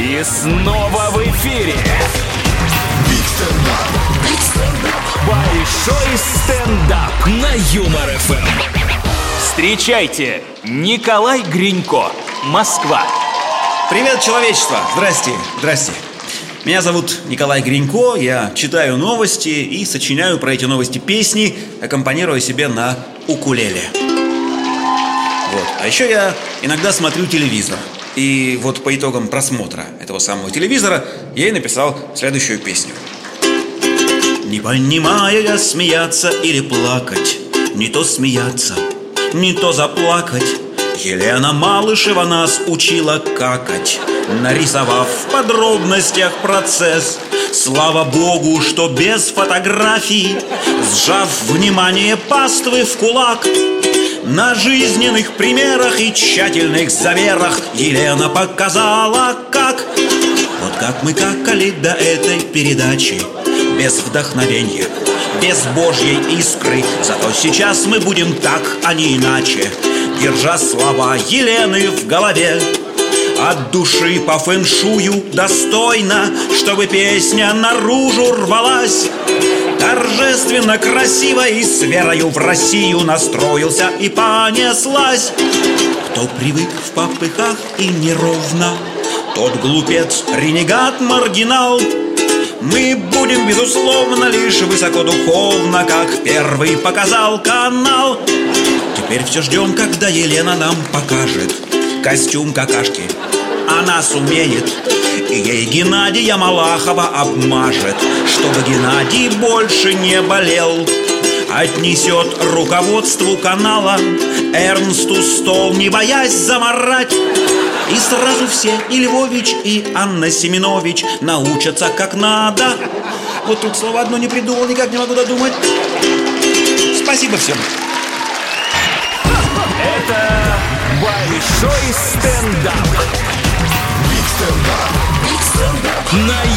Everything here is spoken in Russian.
И снова в эфире. Большой стендап на Юмор ФМ. Встречайте, Николай Гринько, Москва. Привет, человечество! Здрасте, здрасте. Меня зовут Николай Гринько, я читаю новости и сочиняю про эти новости песни, аккомпанируя себе на укулеле. Вот. А еще я иногда смотрю телевизор. И вот по итогам просмотра этого самого телевизора я и написал следующую песню. Не понимая я смеяться или плакать, не то смеяться, не то заплакать. Елена Малышева нас учила какать, нарисовав в подробностях процесс. Слава Богу, что без фотографий, сжав внимание паствы в кулак, на жизненных примерах и тщательных замерах Елена показала, как. Вот как мы какали до этой передачи. Без вдохновения, без божьей искры. Зато сейчас мы будем так, а не иначе. Держа слова Елены в голове. От души по фэншую достойно, чтобы песня наружу рвалась. Торжественно, красиво и с верою в Россию настроился и понеслась. Кто привык в попыхах и неровно, тот глупец, ренегат, маргинал. Мы будем, безусловно, лишь высокодуховно, как первый показал канал. Теперь все ждем, когда Елена нам покажет костюм какашки. Она сумеет, и ей Геннадия Малахова обмажет, чтобы Геннадий больше не болел. Отнесет руководству канала Эрнсту стол, не боясь заморать. И сразу все, и Львович, и Анна Семенович Научатся как надо Вот тут слово одно не придумал, никак не могу додумать Спасибо всем Это большой стендап. На.